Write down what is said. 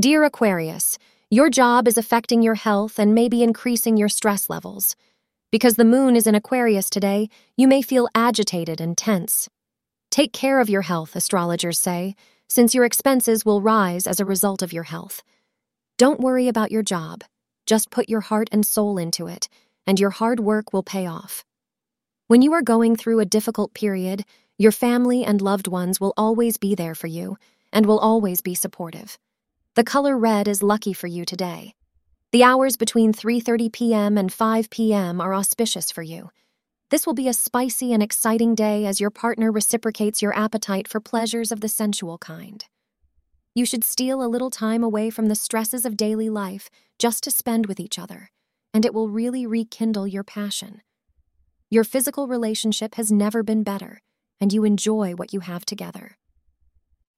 Dear Aquarius, your job is affecting your health and maybe increasing your stress levels. Because the moon is in Aquarius today, you may feel agitated and tense. Take care of your health, astrologers say, since your expenses will rise as a result of your health. Don't worry about your job. Just put your heart and soul into it, and your hard work will pay off. When you are going through a difficult period, your family and loved ones will always be there for you and will always be supportive. The color red is lucky for you today. The hours between 3:30 p.m. and 5 p.m. are auspicious for you. This will be a spicy and exciting day as your partner reciprocates your appetite for pleasures of the sensual kind. You should steal a little time away from the stresses of daily life just to spend with each other, and it will really rekindle your passion. Your physical relationship has never been better, and you enjoy what you have together.